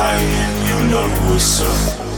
high and you know what's up.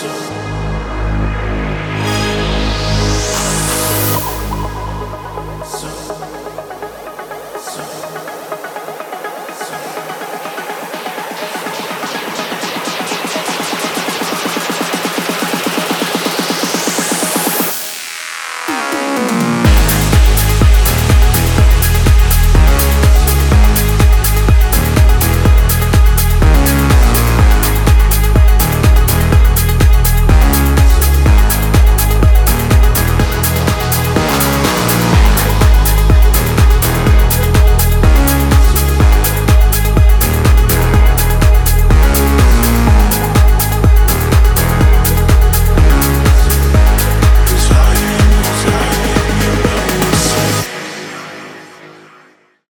So, so.